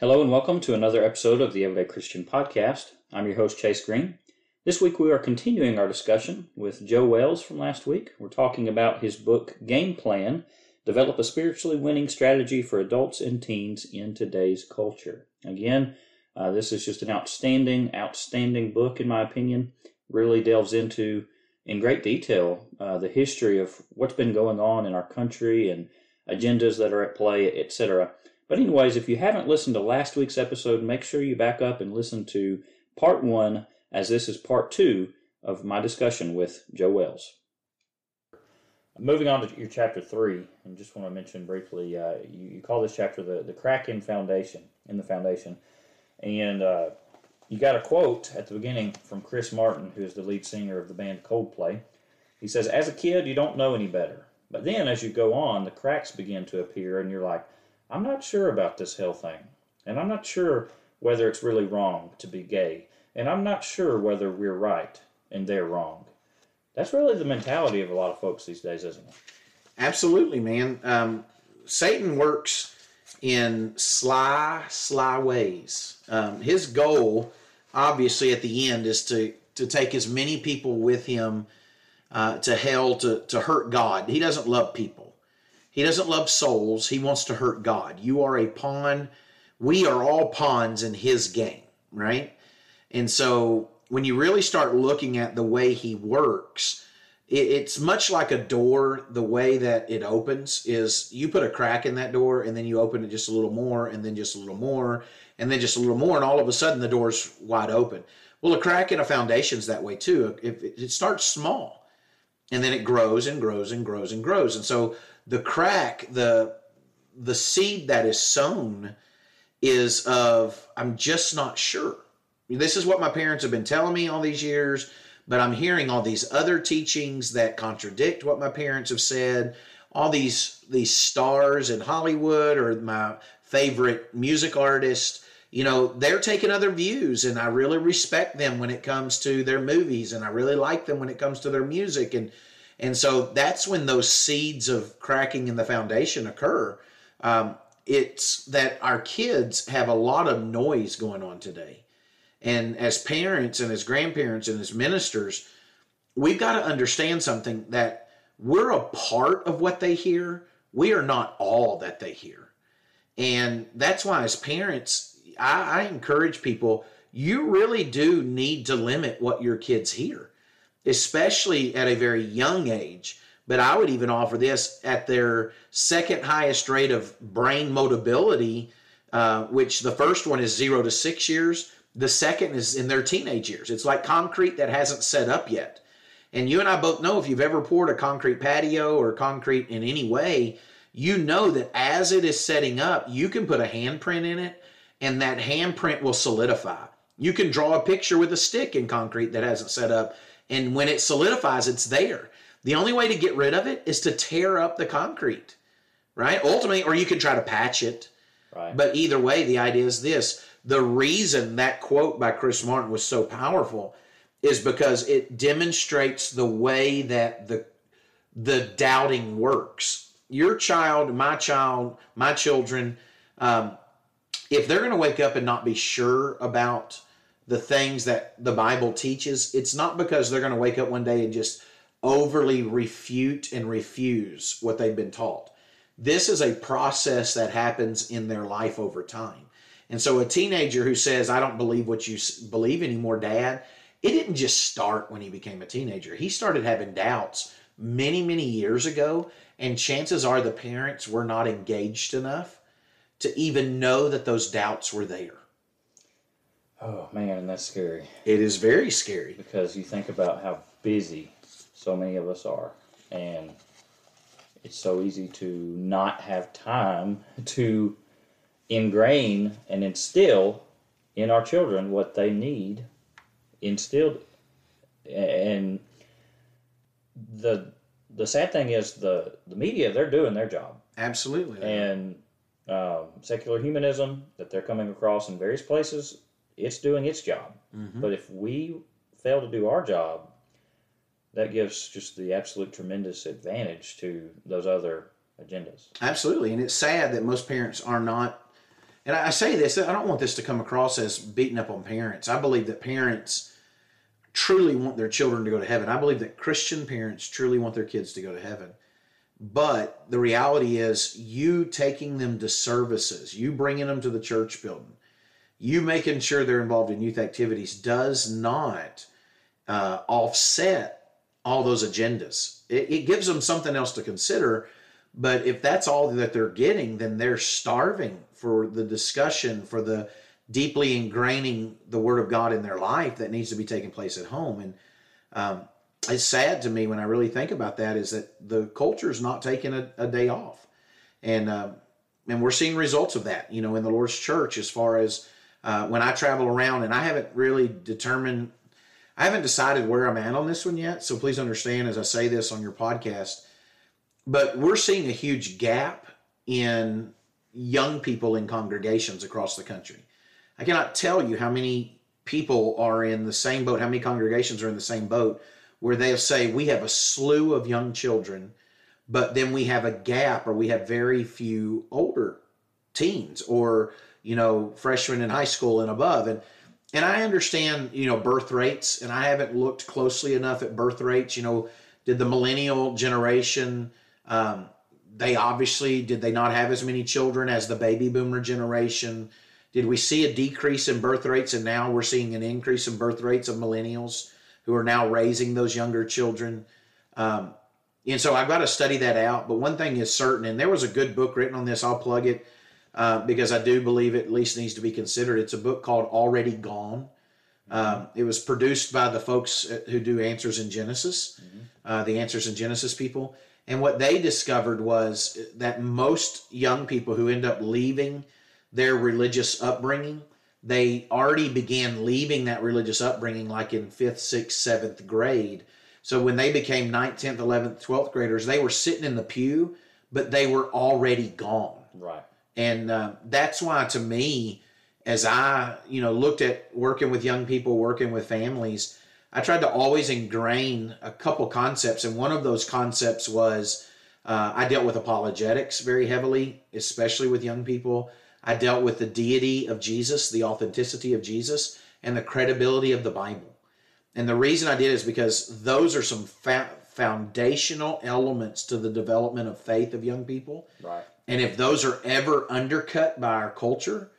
Hello and welcome to another episode of the Everyday Christian Podcast. I'm your host, Chase Green. This week we are continuing our discussion with Joe Wells from last week. We're talking about his book, Game Plan Develop a Spiritually Winning Strategy for Adults and Teens in Today's Culture. Again, uh, this is just an outstanding, outstanding book, in my opinion. Really delves into, in great detail, uh, the history of what's been going on in our country and agendas that are at play, etc. But, anyways, if you haven't listened to last week's episode, make sure you back up and listen to part one, as this is part two of my discussion with Joe Wells. Moving on to your chapter three, and just want to mention briefly, uh, you, you, call this chapter the, the crack in foundation, in the foundation. And uh, you got a quote at the beginning from Chris Martin, who is the lead singer of the band Coldplay. He says, As a kid, you don't know any better. But then as you go on, the cracks begin to appear, and you're like, I'm not sure about this hell thing. And I'm not sure whether it's really wrong to be gay. And I'm not sure whether we're right and they're wrong. That's really the mentality of a lot of folks these days, isn't it? Absolutely, man. Um, Satan works in sly, sly ways. Um, his goal, obviously, at the end, is to to take as many people with him uh, to hell to to hurt God. He doesn't love people. He doesn't love souls. He wants to hurt God. You are a pawn. We are all pawns in his game, right? And so when you really start looking at the way he works, it's much like a door. The way that it opens is you put a crack in that door and then you open it just a little more and then just a little more and then just a little more. And all of a sudden the door's wide open. Well, a crack in a foundation's that way too. It starts small and then it grows and grows and grows and grows. And so the crack, the the seed that is sown is of I'm just not sure. This is what my parents have been telling me all these years, but I'm hearing all these other teachings that contradict what my parents have said. All these these stars in Hollywood or my favorite music artist, you know, they're taking other views and I really respect them when it comes to their movies and I really like them when it comes to their music and and so that's when those seeds of cracking in the foundation occur. Um, it's that our kids have a lot of noise going on today. And as parents and as grandparents and as ministers, we've got to understand something that we're a part of what they hear. We are not all that they hear. And that's why, as parents, I, I encourage people you really do need to limit what your kids hear especially at a very young age. But I would even offer this at their second highest rate of brain motability, uh, which the first one is zero to six years. The second is in their teenage years. It's like concrete that hasn't set up yet. And you and I both know if you've ever poured a concrete patio or concrete in any way, you know that as it is setting up, you can put a handprint in it and that handprint will solidify. You can draw a picture with a stick in concrete that hasn't set up and when it solidifies, it's there. The only way to get rid of it is to tear up the concrete, right? Ultimately, or you can try to patch it. Right. But either way, the idea is this the reason that quote by Chris Martin was so powerful is because it demonstrates the way that the the doubting works. Your child, my child, my children, um, if they're going to wake up and not be sure about the things that the Bible teaches, it's not because they're going to wake up one day and just overly refute and refuse what they've been taught. This is a process that happens in their life over time. And so a teenager who says, I don't believe what you believe anymore, dad, it didn't just start when he became a teenager. He started having doubts many, many years ago. And chances are the parents were not engaged enough to even know that those doubts were there. Oh. Man, and that's scary. It is very scary. Because you think about how busy so many of us are, and it's so easy to not have time to ingrain and instill in our children what they need instilled. And the the sad thing is the the media they're doing their job. Absolutely and um, secular humanism that they're coming across in various places it's doing its job. Mm-hmm. But if we fail to do our job, that gives just the absolute tremendous advantage to those other agendas. Absolutely. And it's sad that most parents are not and I say this, I don't want this to come across as beating up on parents. I believe that parents truly want their children to go to heaven. I believe that Christian parents truly want their kids to go to heaven. But the reality is, you taking them to services, you bringing them to the church building, you making sure they're involved in youth activities does not uh, offset all those agendas. It, it gives them something else to consider. But if that's all that they're getting, then they're starving for the discussion, for the deeply ingraining the Word of God in their life that needs to be taking place at home. And um, it's sad to me when I really think about that is that the culture is not taking a, a day off, and um, and we're seeing results of that. You know, in the Lord's church, as far as uh, when I travel around, and I haven't really determined. I haven't decided where I'm at on this one yet, so please understand as I say this on your podcast. But we're seeing a huge gap in young people in congregations across the country. I cannot tell you how many people are in the same boat, how many congregations are in the same boat, where they'll say, We have a slew of young children, but then we have a gap or we have very few older teens or, you know, freshmen in high school and above. And and I understand, you know, birth rates, and I haven't looked closely enough at birth rates. You know, did the millennial generation um, they obviously did they not have as many children as the baby boomer generation? Did we see a decrease in birth rates and now we're seeing an increase in birth rates of millennials who are now raising those younger children? Um, and so I've got to study that out. But one thing is certain, and there was a good book written on this. I'll plug it uh, because I do believe it at least needs to be considered. It's a book called Already Gone. Um, it was produced by the folks who do Answers in Genesis, mm-hmm. uh, the Answers in Genesis people. And what they discovered was that most young people who end up leaving their religious upbringing, they already began leaving that religious upbringing like in fifth, sixth, seventh grade. So when they became ninth, 10th, 11th, 12th graders, they were sitting in the pew, but they were already gone. Right. And uh, that's why, to me, as I, you know, looked at working with young people, working with families, I tried to always ingrain a couple concepts. And one of those concepts was uh, I dealt with apologetics very heavily, especially with young people. I dealt with the deity of Jesus, the authenticity of Jesus, and the credibility of the Bible. And the reason I did is because those are some fa- foundational elements to the development of faith of young people. Right. And if those are ever undercut by our culture,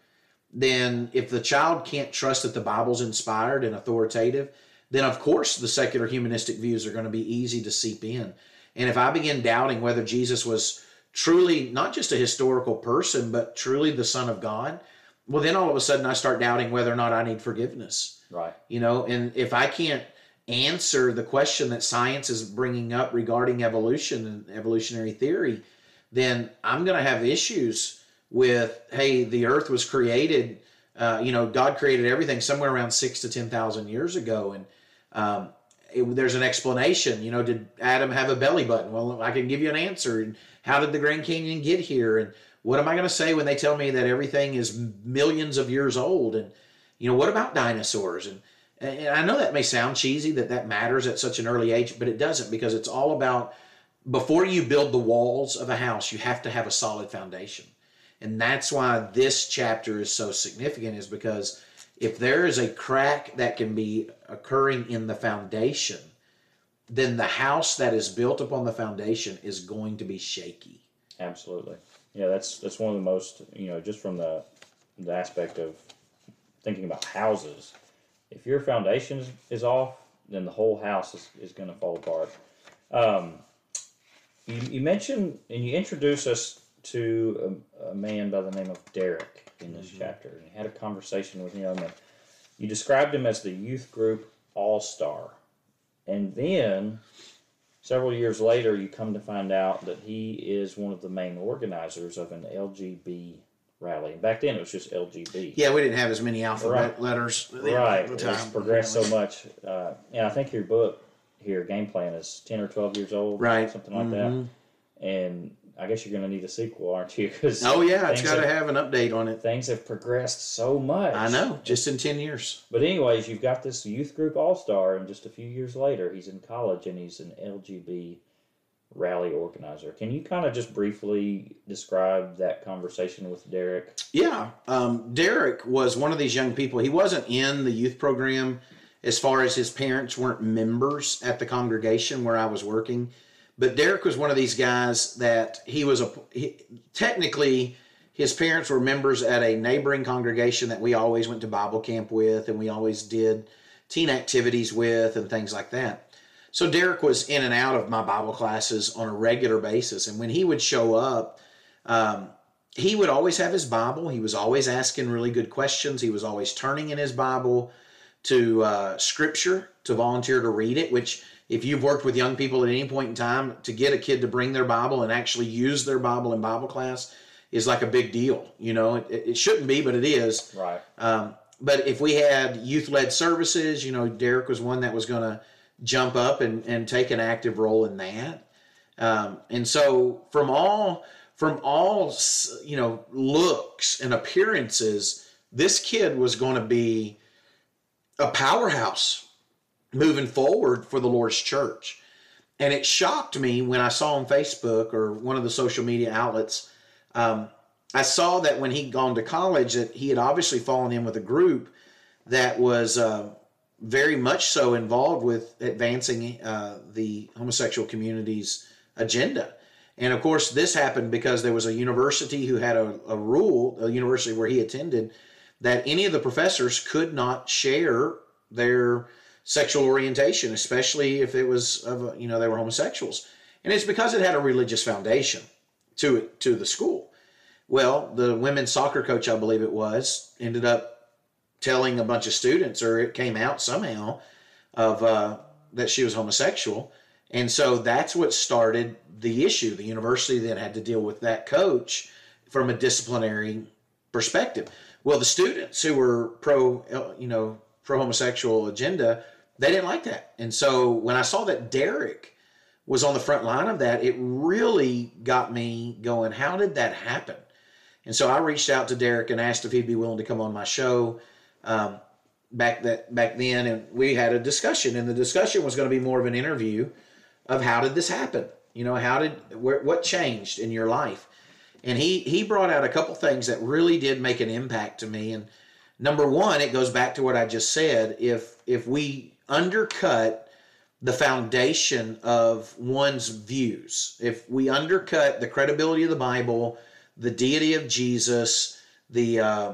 then if the child can't trust that the Bible's inspired and authoritative, then of course the secular humanistic views are going to be easy to seep in. And if I begin doubting whether Jesus was truly not just a historical person, but truly the Son of God, well, then all of a sudden I start doubting whether or not I need forgiveness. Right. You know, and if I can't answer the question that science is bringing up regarding evolution and evolutionary theory, then I'm going to have issues with, hey, the earth was created, uh, you know, God created everything somewhere around six to 10,000 years ago. And um, it, there's an explanation. You know, did Adam have a belly button? Well, I can give you an answer. And how did the Grand Canyon get here? And what am I going to say when they tell me that everything is millions of years old? And you know, what about dinosaurs? And, and I know that may sound cheesy that that matters at such an early age, but it doesn't because it's all about before you build the walls of a house, you have to have a solid foundation. And that's why this chapter is so significant, is because if there is a crack that can be occurring in the foundation, then the house that is built upon the foundation is going to be shaky. Absolutely. Yeah, that's that's one of the most you know just from the the aspect of thinking about houses. If your foundation is, off, then the whole house is, is going to fall apart. Um, you, you mentioned and you introduced us to a, a man by the name of Derek in this mm-hmm. chapter, and you had a conversation with him, and you described him as the youth group all star, and then several years later, you come to find out that he is one of the main organizers of an LGB rally. And Back then, it was just LGB. Yeah, we didn't have as many alphabet right. letters. Right, it's progressed so much. Uh, and I think your book here, Game Plan, is ten or twelve years old, right? Something like mm-hmm. that. And I guess you're going to need a sequel, aren't you? Cause oh yeah, it's got to have an update on it. Things have progressed so much. I know, just in ten years. But anyways, you've got this youth group all star, and just a few years later, he's in college and he's an LGB rally organizer. Can you kind of just briefly describe that conversation with Derek? Yeah, um, Derek was one of these young people. He wasn't in the youth program as far as his parents weren't members at the congregation where I was working. But Derek was one of these guys that he was a he, technically his parents were members at a neighboring congregation that we always went to Bible camp with and we always did teen activities with and things like that. So Derek was in and out of my Bible classes on a regular basis. And when he would show up, um, he would always have his Bible. He was always asking really good questions. He was always turning in his Bible to uh, scripture to volunteer to read it, which if you've worked with young people at any point in time, to get a kid to bring their Bible and actually use their Bible in Bible class is like a big deal. You know, it, it shouldn't be, but it is. Right. Um, but if we had youth led services, you know, Derek was one that was going to jump up and, and take an active role in that. Um, and so from all from all you know looks and appearances, this kid was going to be a powerhouse moving forward for the Lord's church. And it shocked me when I saw on Facebook or one of the social media outlets. Um, I saw that when he'd gone to college, that he had obviously fallen in with a group that was uh, very much so involved with advancing uh, the homosexual community's agenda. And of course, this happened because there was a university who had a, a rule, a university where he attended, that any of the professors could not share their sexual orientation, especially if it was of you know they were homosexuals, and it's because it had a religious foundation to it to the school. Well, the women's soccer coach, I believe it was, ended up telling a bunch of students, or it came out somehow, of uh, that she was homosexual, and so that's what started the issue. The university then had to deal with that coach from a disciplinary perspective. Well, the students who were pro, you know, pro homosexual agenda, they didn't like that. And so when I saw that Derek was on the front line of that, it really got me going, how did that happen? And so I reached out to Derek and asked if he'd be willing to come on my show um, back that back then, and we had a discussion. And the discussion was going to be more of an interview of how did this happen? You know, how did where, what changed in your life? And he he brought out a couple things that really did make an impact to me. And number one, it goes back to what I just said. If if we undercut the foundation of one's views, if we undercut the credibility of the Bible, the deity of Jesus, the uh,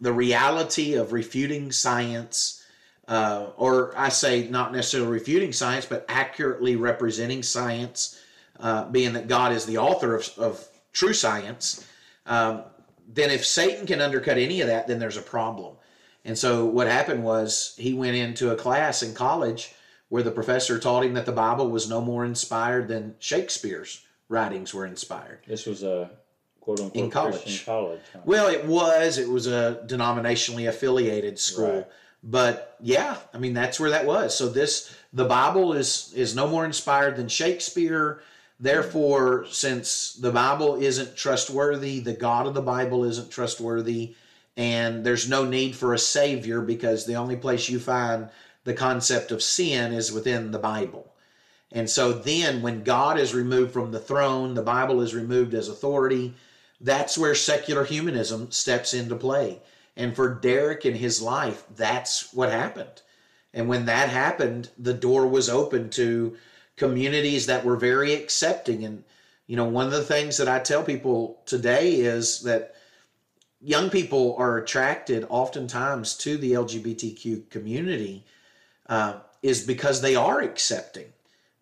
the reality of refuting science, uh, or I say not necessarily refuting science, but accurately representing science, uh, being that God is the author of, of true science. Um, then if Satan can undercut any of that, then there's a problem. And so what happened was he went into a class in college where the professor taught him that the Bible was no more inspired than Shakespeare's writings were inspired. This was a quote unquote In college. Christian college. huh? Well, it was. It was a denominationally affiliated school. Right. But yeah, I mean that's where that was. So this the Bible is is no more inspired than Shakespeare. Therefore, since the Bible isn't trustworthy, the God of the Bible isn't trustworthy, and there's no need for a savior because the only place you find the concept of sin is within the Bible. And so then when God is removed from the throne, the Bible is removed as authority, that's where secular humanism steps into play. And for Derek in his life, that's what happened. And when that happened, the door was open to communities that were very accepting. And, you know, one of the things that I tell people today is that young people are attracted oftentimes to the LGBTQ community uh, is because they are accepting.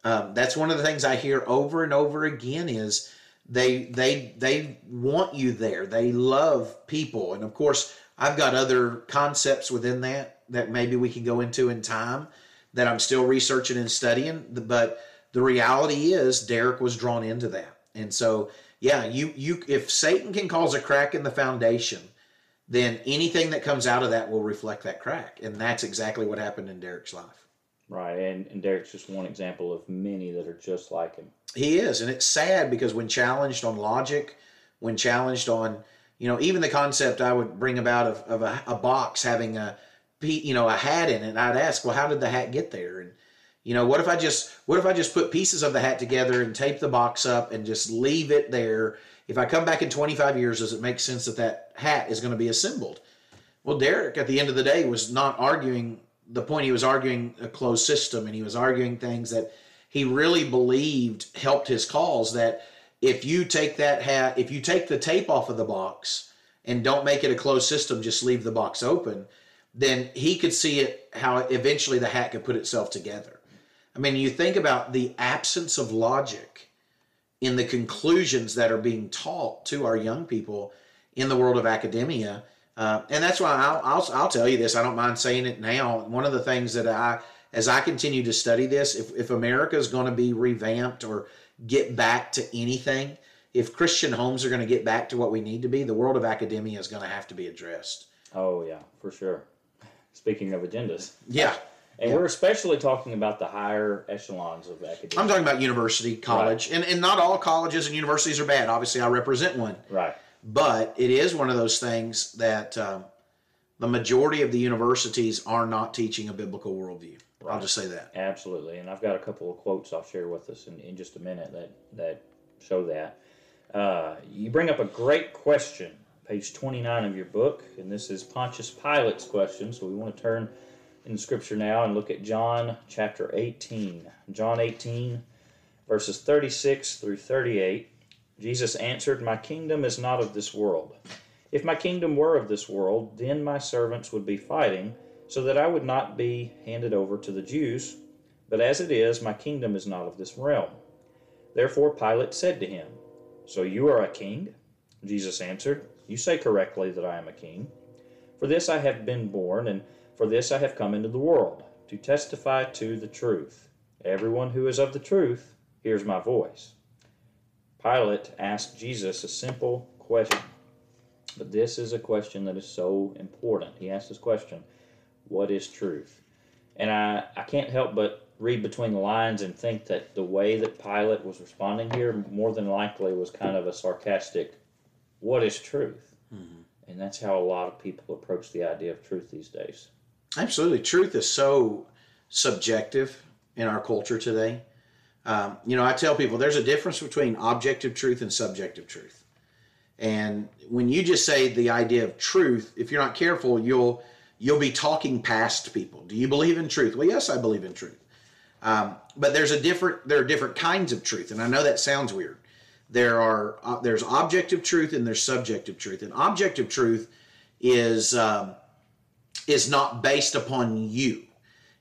Um, that's one of the things I hear over and over again is they they they want you there. They love people, and of course, I've got other concepts within that that maybe we can go into in time that I'm still researching and studying. But the reality is, Derek was drawn into that, and so yeah, you you if Satan can cause a crack in the foundation, then anything that comes out of that will reflect that crack, and that's exactly what happened in Derek's life. Right, and, and Derek's just one example of many that are just like him. He is, and it's sad because when challenged on logic, when challenged on, you know, even the concept I would bring about of, of a, a box having a, you know, a hat in it, I'd ask, well, how did the hat get there? And You know, what if I just what if I just put pieces of the hat together and tape the box up and just leave it there? If I come back in 25 years, does it make sense that that hat is going to be assembled? Well, Derek at the end of the day was not arguing the point. He was arguing a closed system, and he was arguing things that he really believed helped his cause. That if you take that hat, if you take the tape off of the box and don't make it a closed system, just leave the box open, then he could see it how eventually the hat could put itself together. I mean, you think about the absence of logic in the conclusions that are being taught to our young people in the world of academia. Uh, and that's why I'll, I'll, I'll, tell you this. I don't mind saying it now. One of the things that I, as I continue to study this, if, if America is going to be revamped or get back to anything, if Christian homes are going to get back to what we need to be, the world of academia is going to have to be addressed. Oh, yeah, for sure. Speaking of agendas. Yeah. And Yeah. we're especially talking about the higher echelons of academia. I'm talking about university, college, and, and not all colleges and universities are bad. Obviously, I represent one. right. but it is one of those things that um, the majority of the universities are not teaching a biblical worldview. I'll just say that. Absolutely, and I've got a couple of quotes I'll share with us in, in just a minute that that show that. Uh, you bring up a great question, page twenty nine of your book, and this is Pontius Pilate's question. So we want to turn in scripture now and look at John chapter eighteen. John eighteen, verses thirty six through thirty eight. Jesus answered, "My kingdom is not of this world. If my kingdom were of this world, then my servants would be fighting." so that I would not be handed over to the Jews. But as it is, my kingdom is not of this realm. Therefore Pilate said to him, So you are a king? Jesus answered, You say correctly that I am a king. For this I have been born, and for this I have come into the world, to testify to the truth. Everyone who is of the truth hears my voice. Pilate asked Jesus a simple question. But this is a question that is so important. He asked this question what is truth? And I, I can't help but read between the lines and think that the way that Pilate was responding here more than likely was kind of a sarcastic, what is truth? And that's how a lot of people approach the idea of truth these days. Absolutely. Truth is so subjective in our culture today. Um, you know, I tell people there's a difference between objective truth and subjective truth. And when you just say the idea of truth, if you're not careful, you'll you'll be talking past people. Do you believe in truth? Well, yes, I believe in truth. Um, but there's a different there are different kinds of truth, and I know that sounds weird. There are uh, there's objective truth and there's subjective truth, and objective truth is um, is not based upon you.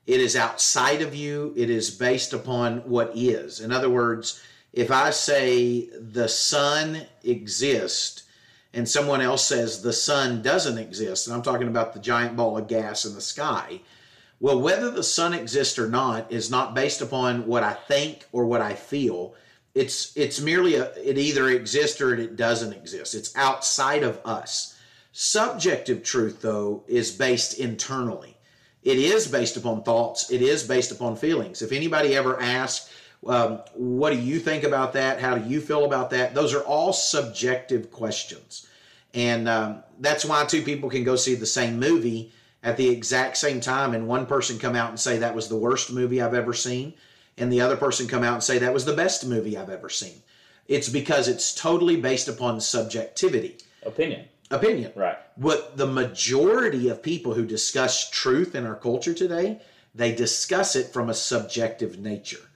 It is outside of you. It is based upon what is. In other words, if I say the sun exists and someone else says the sun doesn't exist, and I'm talking about the giant ball of gas in the sky, well, whether the sun exists or not is not based upon what I think or what I feel. It's it's merely a, it either exists or it doesn't exist. It's outside of us. Subjective truth, though, is based internally. It is based upon thoughts. It is based upon feelings. If anybody ever asks, um, "What do you think about that? How do you feel about that?" Those are all subjective questions, and um, that's why two people can go see the same movie at the exact same time, and one person come out and say that was the worst movie I've ever seen, and the other person come out and say that was the best movie I've ever seen. It's because it's totally based upon subjectivity, Opinion. opinion. Right. What the majority of people who discuss truth in our culture today, they discuss it from a subjective nature.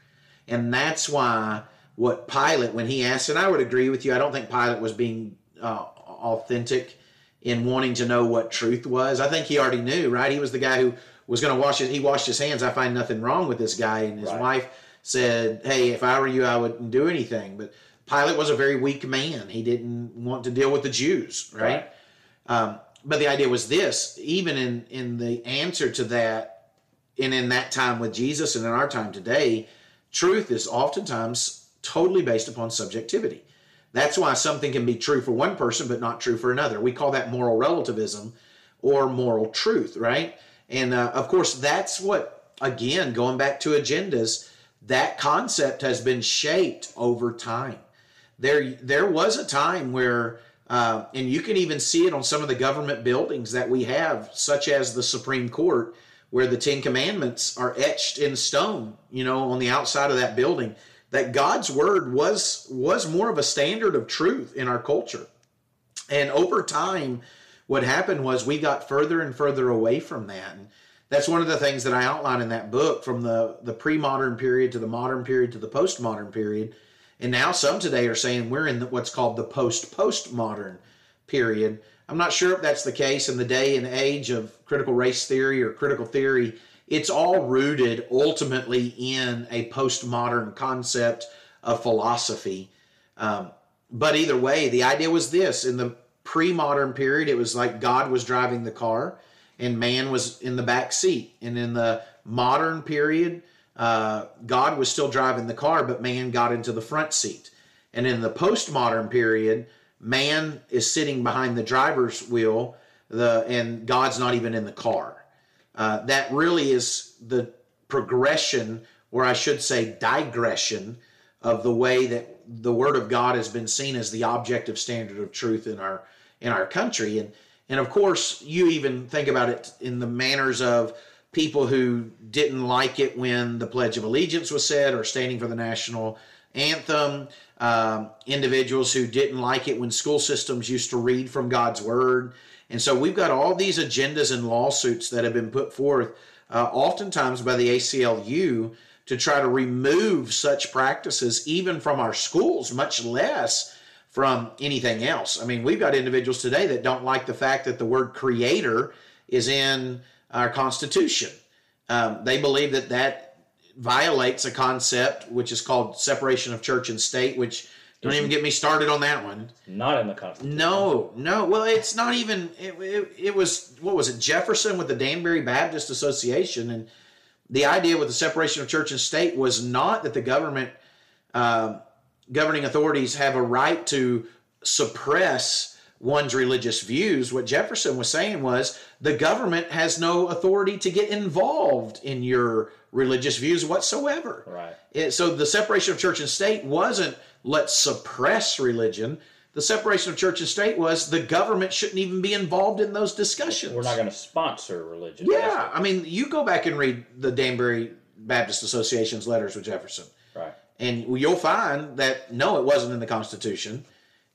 And that's why what Pilate, when he asked, and I would agree with you, I don't think Pilate was being uh, authentic in wanting to know what truth was. I think he already knew, right? He was the guy who was going to wash his, he washed his hands. I find nothing wrong with this guy. And his Right. wife said, Hey, if I were you, I wouldn't do anything. But Pilate was a very weak man. He didn't want to deal with the Jews, right? Um, but the idea was this: even in in the answer to that, and in that time with Jesus, and in our time today, truth is oftentimes totally based upon subjectivity. That's why something can be true for one person but not true for another. We call that moral relativism or moral truth, right? And uh, of course, that's what again going back to agendas. That concept has been shaped over time there there was a time where uh, and you can even see it on some of the government buildings that we have such as the supreme court where the Ten Commandments are etched in stone, you know, on the outside of that building. That God's word was was more of a standard of truth in our culture. And over time, what happened was we got further and further away from that. And that's one of the things that I outline in that book from the, the pre modern period to the modern period to the post modern period. And now some today are saying we're in the, what's called the post post modern period. I'm not sure if that's the case in the day and age of critical race theory or critical theory. It's all rooted ultimately in a postmodern concept of philosophy. Um, but either way, the idea was this in the pre modern period, it was like God was driving the car and man was in the back seat. And in the modern period, uh, God was still driving the car, but man got into the front seat. And in the postmodern period, man is sitting behind the driver's wheel, the and God's not even in the car. Uh, that really is the progression, or I should say, digression of the way that the Word of God has been seen as the objective standard of truth in our in our country. And and of course, you even think about it in the manners of people who didn't like it when the Pledge of Allegiance was said or standing for the national anthem, um, individuals who didn't like it when school systems used to read from God's Word. And so we've got all these agendas and lawsuits that have been put forth, uh, oftentimes by the ACLU, to try to remove such practices even from our schools, much less from anything else. I mean, we've got individuals today that don't like the fact that the word creator is in our Constitution. Um, they believe that that violates a concept which is called separation of church and state, which don't even get me started on that one. Not in the Constitution. No, no. Well, it's not even. It, it, it was what was it? Jefferson with the Danbury Baptist Association, and the idea with the separation of church and state was not that the government. Uh, governing authorities have a right to suppress one's religious views. What Jefferson was saying was the government has no authority to get involved in your religious views whatsoever. Right. It, so the separation of church and state wasn't let's suppress religion. The separation of church and state was the government shouldn't even be involved in those discussions. We're not going to sponsor religion. Yeah, I mean, you go back and read the Danbury Baptist Association's letters with Jefferson Right. and you'll find that no, it wasn't in the Constitution,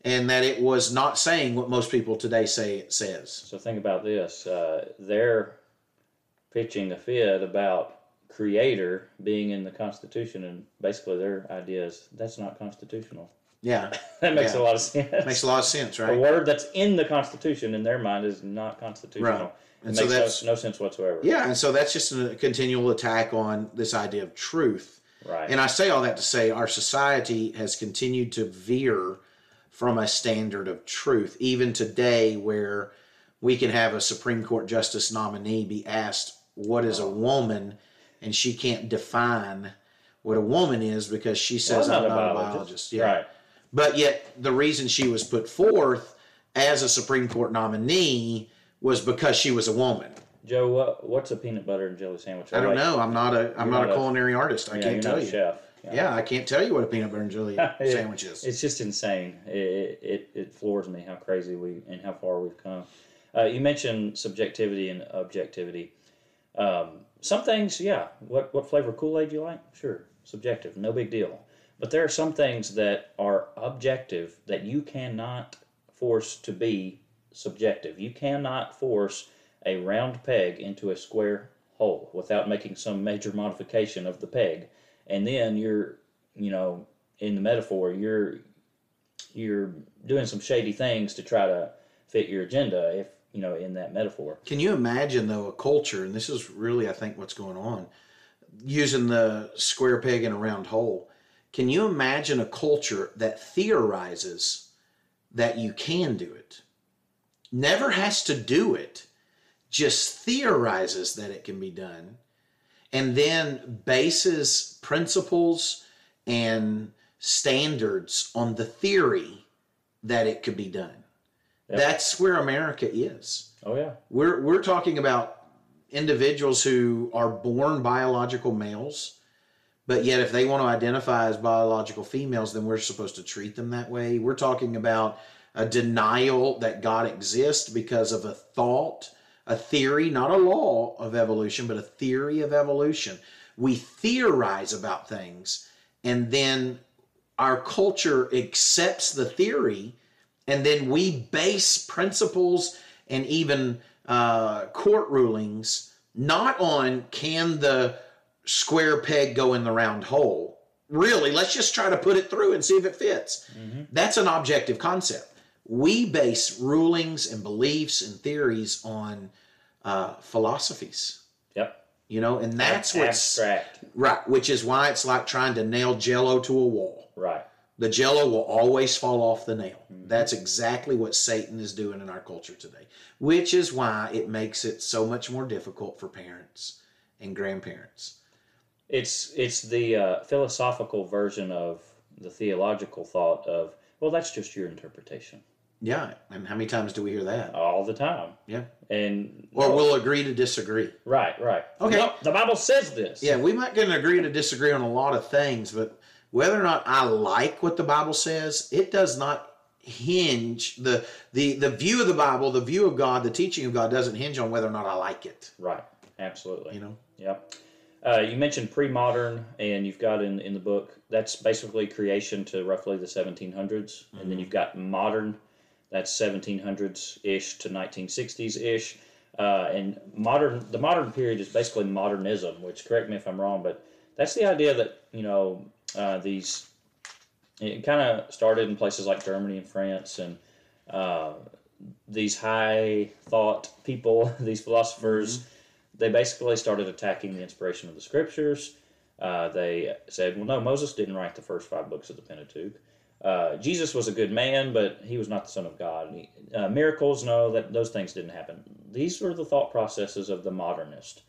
and that it was not saying what most people today say it says. So think about this. Uh, they're pitching a fit about creator being in the Constitution, and basically their idea is that's not constitutional. Yeah, That makes Yeah. a lot of sense. makes a lot of sense, right? A word that's in the Constitution in their mind is not constitutional. Right. It And so makes that's- no, no sense whatsoever. Yeah, and so that's just a continual attack on this idea of truth. Right. And I say all that to say our society has continued to veer from a standard of truth, even today, where we can have a Supreme Court justice nominee be asked, What is a woman? And she can't define what a woman is because she Well, says, I'm I'm not not a a biologist. biologist. Yeah. Right. But yet, the reason she was put forth as a Supreme Court nominee was because she was a woman. Joe, what, what's a peanut butter and jelly sandwich? I don't Like- know. I'm not a I'm not, not a a- culinary artist. I yeah, can't tell not a you. chef. Yeah, I can't tell you what a peanut butter and jelly Yeah. sandwich is. It's just insane. It, it, it floors me how crazy we and how far we've come. Uh, you mentioned subjectivity and objectivity. Um, some things, yeah. What what flavor Kool Aid you like? Sure, subjective, no big deal. But there are some things that are objective that you cannot force to be subjective. You cannot force a round peg into a square hole without making some major modification of the peg. And then you're, you know, in the metaphor, you're you're doing some shady things to try to fit your agenda if you know in that metaphor Can you imagine though a culture, and this is really I think what's going on, using the square peg in a round hole. Can you imagine a culture that theorizes that you can do it? Never has to do it, just theorizes that it can be done, and then bases principles and standards on the theory that it could be done. Yep. That's where America is. oh yeah We're we're talking about individuals who are born biological males, but yet if they want to identify as biological females, then we're supposed to treat them that way. We're talking about a denial that God exists because of a thought a theory, not a law of evolution, but a theory of evolution. We theorize about things, and then our culture accepts the theory, and then we base principles and even uh, court rulings not on can the square peg go in the round hole. Really, let's just try to put it through and see if it fits. That's an objective concept. We base rulings and beliefs and theories on uh, philosophies, Yep. you know, and that's what's abstract. right, which is why it's like trying to nail jello to a wall. Right. The jello will always fall off the nail. That's exactly what Satan is doing in our culture today, which is why it makes it so much more difficult for parents and grandparents. It's it's the uh, philosophical version of the theological thought of well, that's just your interpretation Yeah, and how many times do we hear that? all the time. Yeah. And Or we'll agree to disagree. right, right. Okay. No, the Bible says this. Yeah, we might can agree to disagree on a lot of things, but whether or not I like what the Bible says, it does not hinge the the the view of the Bible, the view of God, the teaching of God doesn't hinge on whether or not I like it. Right. Absolutely. You know. Yep. Uh, you mentioned pre-modern, and you've got in in the book that's basically creation to roughly the 1700s, and then you've got modern, that's 1700s ish to 1960s ish, uh, and modern. The modern period is basically modernism, which correct me if I'm wrong, but that's the idea that you know uh, these. It kind of started in places like Germany and France, and uh, these high thought people, these philosophers they basically started attacking the inspiration of the scriptures. Uh, they said, well, no, Moses didn't write the first five books of the Pentateuch. Uh, Jesus was a good man, but he was not the Son of God. He, uh, miracles, no, that those things didn't happen. These were the thought processes of the modernist.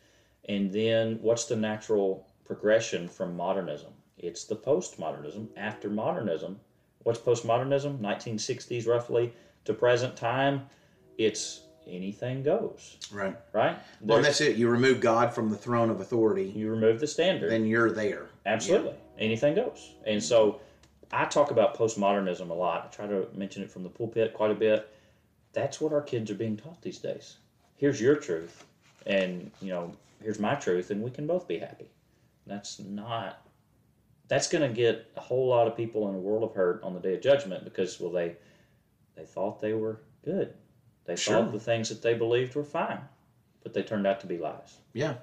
And then what's the natural progression from modernism? It's the postmodernism after modernism. What's postmodernism? 1960s roughly to present time. It's anything goes, Right. right? Well, and that's it. You remove God from the throne of authority, you remove the standard. then you're there. Absolutely. Anything goes. And so I talk about postmodernism a lot. I try to mention it from the pulpit quite a bit. That's what our kids are being taught these days. Here's your truth, and you know, here's my truth, and we can both be happy. That's not. That's going to get a whole lot of people in a world of hurt on the day of judgment because well they they thought they were good. They Sure. thought the things that they believed were fine, but they turned out to be lies. Yeah.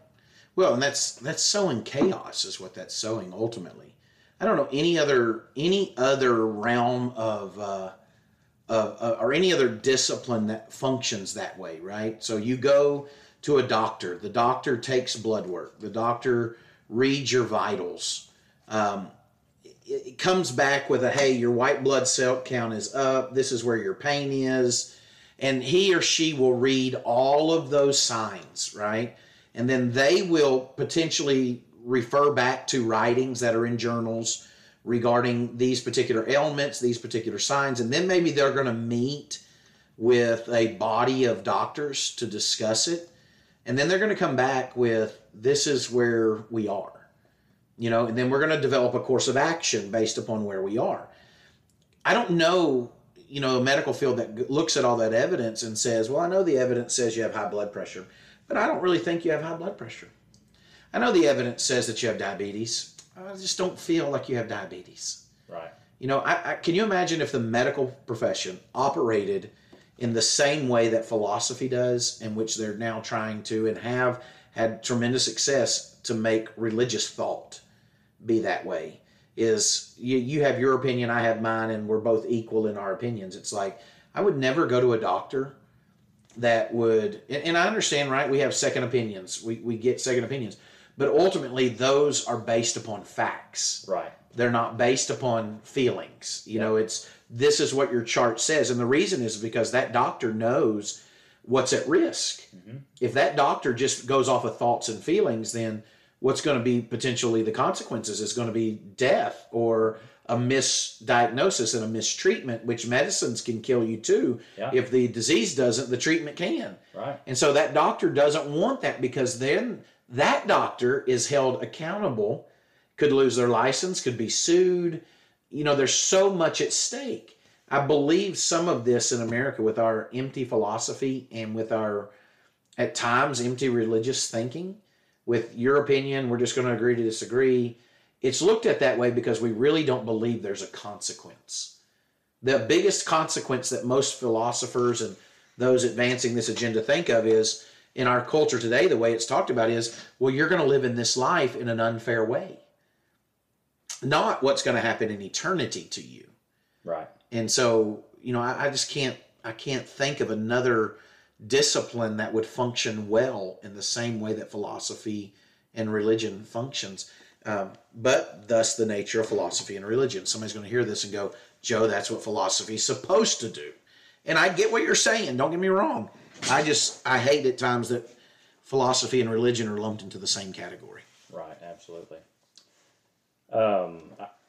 Well, and that's that's sowing chaos is what that's sowing ultimately. I don't know any other any other realm of uh, of uh, or any other discipline that functions that way, right? So you go to a doctor. The doctor takes blood work. The doctor reads your vitals. Um, it, it comes back with a hey, your white blood cell count is up. This is where your pain is, and he or she will read all of those signs, right? and then they will potentially refer back to writings that are in journals regarding these particular ailments, these particular signs, and then maybe they're going to meet with a body of doctors to discuss it, and then they're going to come back with this is where we are, you know, and then we're going to develop a course of action based upon where we are. I don't know, you know, a medical field that looks at all that evidence and says, well, I know the evidence says you have high blood pressure but I don't really think you have high blood pressure. I know the evidence says that you have diabetes. I just don't feel like you have diabetes. Right. You know, I, I, can you imagine if the medical profession operated in the same way that philosophy does, in which they're now trying to and have had tremendous success to make religious thought be that way? Is you, you have your opinion, I have mine, and we're both equal in our opinions. It's like I would never go to a doctor that would and, and I understand, right? We have second opinions. We we get second opinions. But ultimately those are based upon facts. Right. They're not based upon feelings. You know, it's this is what your chart says. And the reason is because that doctor knows what's at risk. Mm-hmm. If that doctor just goes off of thoughts and feelings, then what's going to be potentially the consequences is going to be death or a misdiagnosis and a mistreatment, which medicines can kill you too. Yeah. If the disease doesn't, the treatment can. Right. And so that doctor doesn't want that because then that doctor is held accountable, could lose their license, could be sued. You know, there's so much at stake. I believe some of this in America with our empty philosophy and with our at times empty religious thinking with your opinion, we're just going to agree to disagree. It's looked at that way because we really don't believe there's a consequence. The biggest consequence that most philosophers and those advancing this agenda think of is in our culture today, the way it's talked about is, well, you're going to live in this life in an unfair way. Not what's going to happen in eternity to you. Right. And so, you know, I, I just can't I can't think of another discipline that would function well in the same way that philosophy and religion functions. Um, but thus the nature of philosophy and religion. Somebody's going to hear this and go, Joe, that's what philosophy is supposed to do. And I get what you're saying. Don't get me wrong. I just I hate at times that philosophy and religion are lumped into the same category. Right. Absolutely. Um,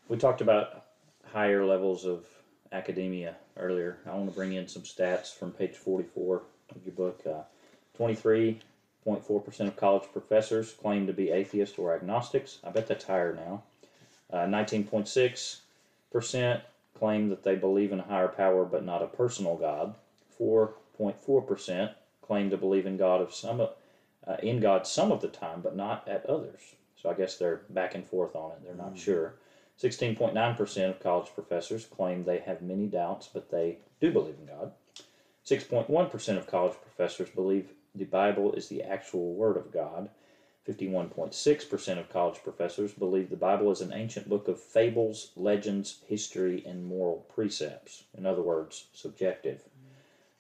we talked about higher levels of academia earlier. I want to bring in some stats from page 44 of your book. Uh, 23.4% of college professors claim to be atheists or agnostics. I bet that's higher now. Uh, 19.6% claim that they believe in a higher power but not a personal God. 4.4% claim to believe in God of some uh, in God some of the time but not at others. So I guess they're back and forth on it. They're not mm-hmm. sure. 16.9% of college professors claim they have many doubts, but they do believe in God. 6.1% of college professors believe the Bible is the actual Word of God. 51.6% of college professors believe the Bible is an ancient book of fables, legends, history, and moral precepts. In other words, subjective.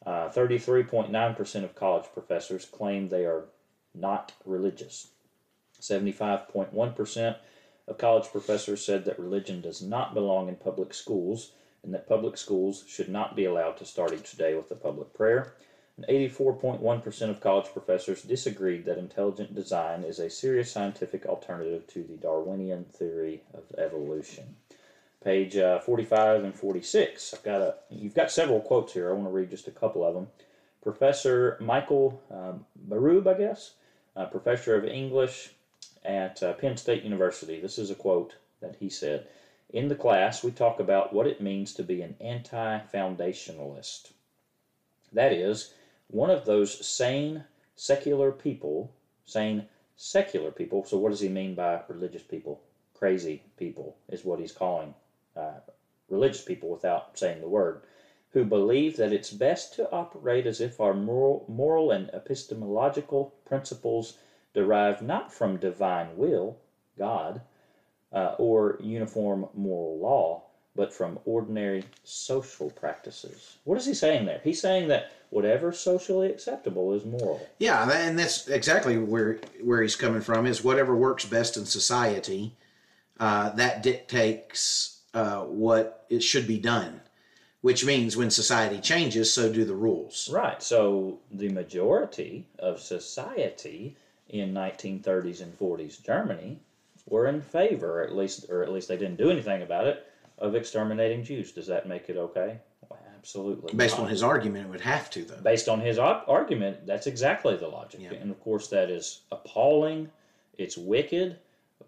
Uh, 33.9% of college professors claim they are not religious. 75.1% of college professors said that religion does not belong in public schools and that public schools should not be allowed to start each day with a public prayer. And 84.1% of college professors disagreed that intelligent design is a serious scientific alternative to the Darwinian theory of evolution. Page uh, 45 and 46. I've got a, you've got several quotes here. I want to read just a couple of them. Professor Michael um, Berube, I guess, professor of English at uh, Penn State University. This is a quote that he said In the class, we talk about what it means to be an anti foundationalist. That is, one of those sane, secular people, sane, secular people. So, what does he mean by religious people? Crazy people is what he's calling uh, religious people without saying the word, who believe that it's best to operate as if our moral, moral and epistemological principles derive not from divine will, God, uh, or uniform moral law, but from ordinary social practices. What is he saying there? He's saying that whatever socially acceptable is moral. Yeah, and that's exactly where where he's coming from. Is whatever works best in society, uh, that dictates uh, what it should be done. Which means when society changes, so do the rules. Right. So the majority of society in 1930s and 40s Germany were in favor, at least, or at least they didn't do anything about it, of exterminating Jews. Does that make it okay? Well, absolutely. Based not. on his argument, it would have to, though. Based on his argument, that's exactly the logic. Yeah. And of course, that is appalling. It's wicked,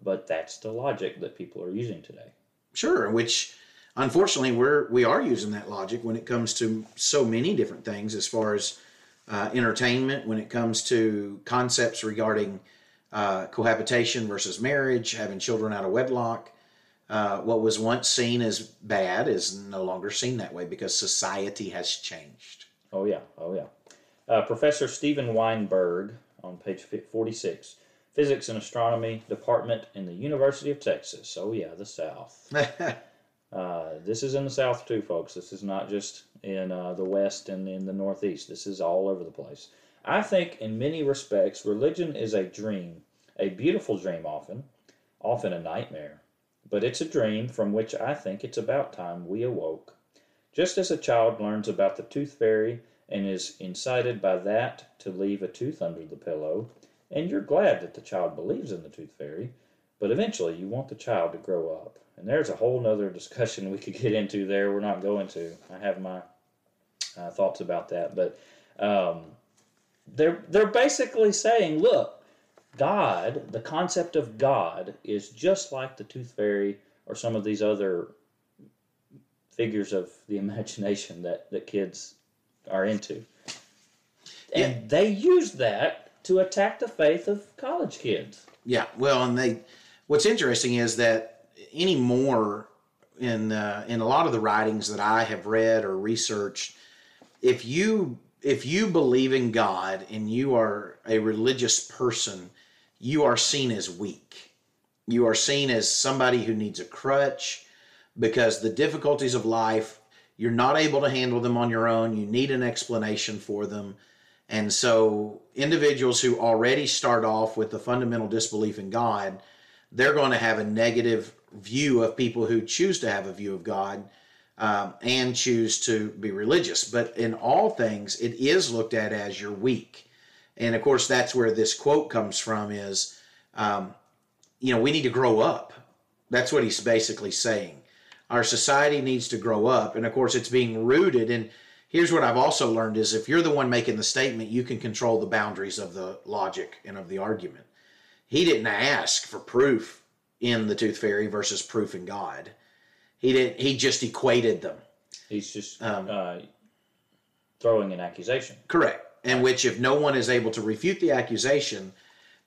but that's the logic that people are using today. Sure, which unfortunately we're we are using that logic when it comes to so many different things as far as uh, entertainment, when it comes to concepts regarding uh, cohabitation versus marriage, having children out of wedlock. Uh, what was once seen as bad is no longer seen that way because society has changed. Oh, yeah. Oh, yeah. Uh, Professor Steven Weinberg on page 46, Physics and Astronomy Department in the University of Texas. Oh, yeah, the South. Uh, this is in the South too, folks. This is not just in uh, the West and in the Northeast. This is all over the place. I think, in many respects, religion is a dream, a beautiful dream, often, often a nightmare. But it's a dream from which I think it's about time we awoke. Just as a child learns about the tooth fairy and is incited by that to leave a tooth under the pillow, and you're glad that the child believes in the tooth fairy, but eventually you want the child to grow up. And there's a whole nother discussion we could get into there. We're not going to. I have my uh, thoughts about that, but um, they're they're basically saying, look, God, the concept of God is just like the tooth fairy or some of these other figures of the imagination that that kids are into. and Yeah. they use that to attack the faith of college kids. Yeah, well, and they. What's interesting is that anymore in uh, in a lot of the writings that I have read or researched, if you if you believe in God and you are a religious person, you are seen as weak. You are seen as somebody who needs a crutch because the difficulties of life you're not able to handle them on your own. You need an explanation for them. And so, individuals who already start off with the fundamental disbelief in God, they're going to have a negative view of people who choose to have a view of God um, and choose to be religious. But in all things, it is looked at as you're weak. And of course, that's where this quote comes from is, um, you know, we need to grow up. That's what he's basically saying. Our society needs to grow up. And of course, it's being rooted And here's what I've also learned is if you're the one making the statement, you can control the boundaries of the logic and of the argument. He didn't ask for proof in the tooth fairy versus proof in God. He didn't he just equated them. He's just Um, uh, throwing an accusation. Correct. And which if no one is able to refute the accusation,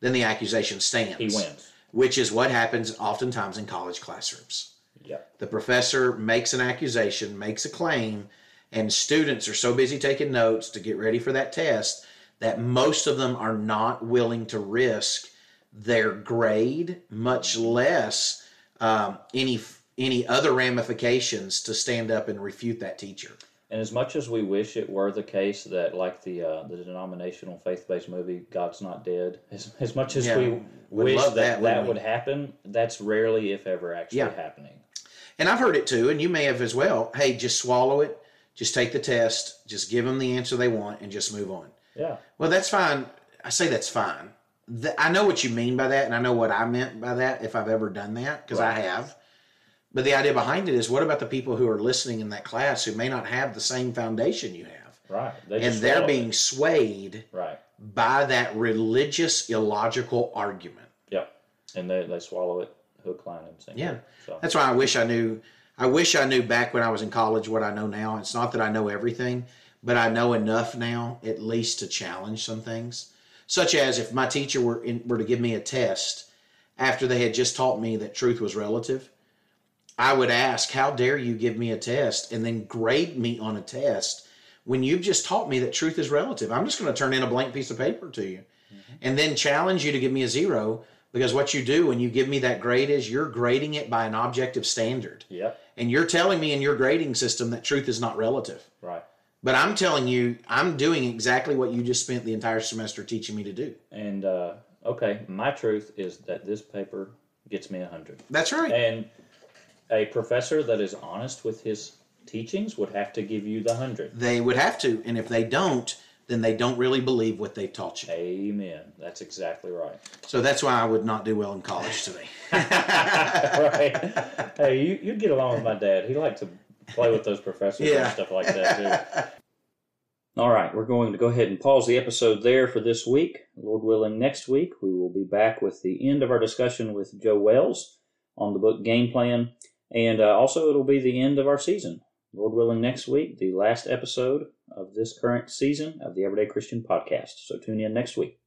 then the accusation stands. He wins. Which is what happens oftentimes in college classrooms. Yep. The professor makes an accusation, makes a claim, and students are so busy taking notes to get ready for that test that most of them are not willing to risk their grade, much less um, any any other ramifications to stand up and refute that teacher. And as much as we wish it were the case that, like the uh, the denominational faith based movie "God's Not Dead," as, as much as Yeah, we wish love that that, that, would happen, that's rarely, if ever, actually Yeah. happening. And I've heard it too, and you may have as well. Hey, just swallow it. Just take the test. Just give them the answer they want, and just move on. Yeah. Well, that's fine. I say that's fine. Th- I know what you mean by that, and I know what I meant by that if I've ever done that, because I have. But the idea behind it is what about the people who are listening in that class who may not have the same foundation you have? Right. They And they're being swayed right. by that religious, illogical argument. Yeah. And they, they swallow it hook, line, and sinker. Yeah. So That's why I wish I knew. I wish I knew back when I was in college what I know now. It's not that I know everything, but I know enough now, at least, to challenge some things. Such as if my teacher were in, were to give me a test after they had just taught me that truth was relative, I would ask, "How dare you give me a test and then grade me on a test when you've just taught me that truth is relative? I'm just going to turn in a blank piece of paper to you, and then challenge you to give me a zero Because what you do when you give me that grade is you're grading it by an objective standard. Yep. And you're telling me in your grading system that truth is not relative. Right. But I'm telling you, I'm doing exactly what you just spent the entire semester teaching me to do. And uh, okay, my truth is that this paper gets me a hundred. That's right. And a professor that is honest with his teachings would have to give you the hundred. They would have to. And if they don't, then they don't really believe what they've taught you. Amen. That's exactly right. So that's why I would not do well in college today. right. Hey, you, you'd get along with my dad. He liked to play with those professors Yeah. and stuff like that too. All right, we're going to go ahead and pause the episode there for this week. Lord willing, next week we will be back with the end of our discussion with Joe Wells on the book Game Plan, and uh, also it'll be the end of our season. Lord willing, next week, the last episode of this current season of the Everyday Christian Podcast. So tune in next week.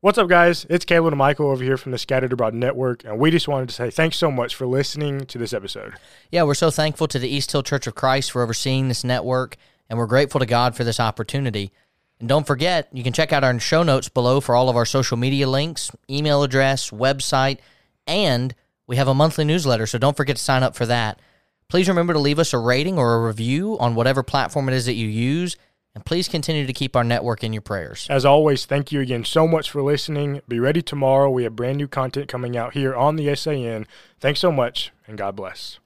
What's up, guys? It's Caleb and Michael over here from the Scattered Abroad Network, and we just wanted to say thanks so much for listening to this episode. Yeah, we're so thankful to the East Hill Church of Christ for overseeing this network, and we're grateful to God for this opportunity. And don't forget, you can check out our show notes below for all of our social media links, email address, website, and we have a monthly newsletter, so don't forget to sign up for that. Please remember to leave us a rating or a review on whatever platform it is that you use, and please continue to keep our network in your prayers. As always, thank you again so much for listening. Be ready tomorrow. We have brand new content coming out here on the SAN. Thanks so much, and God bless.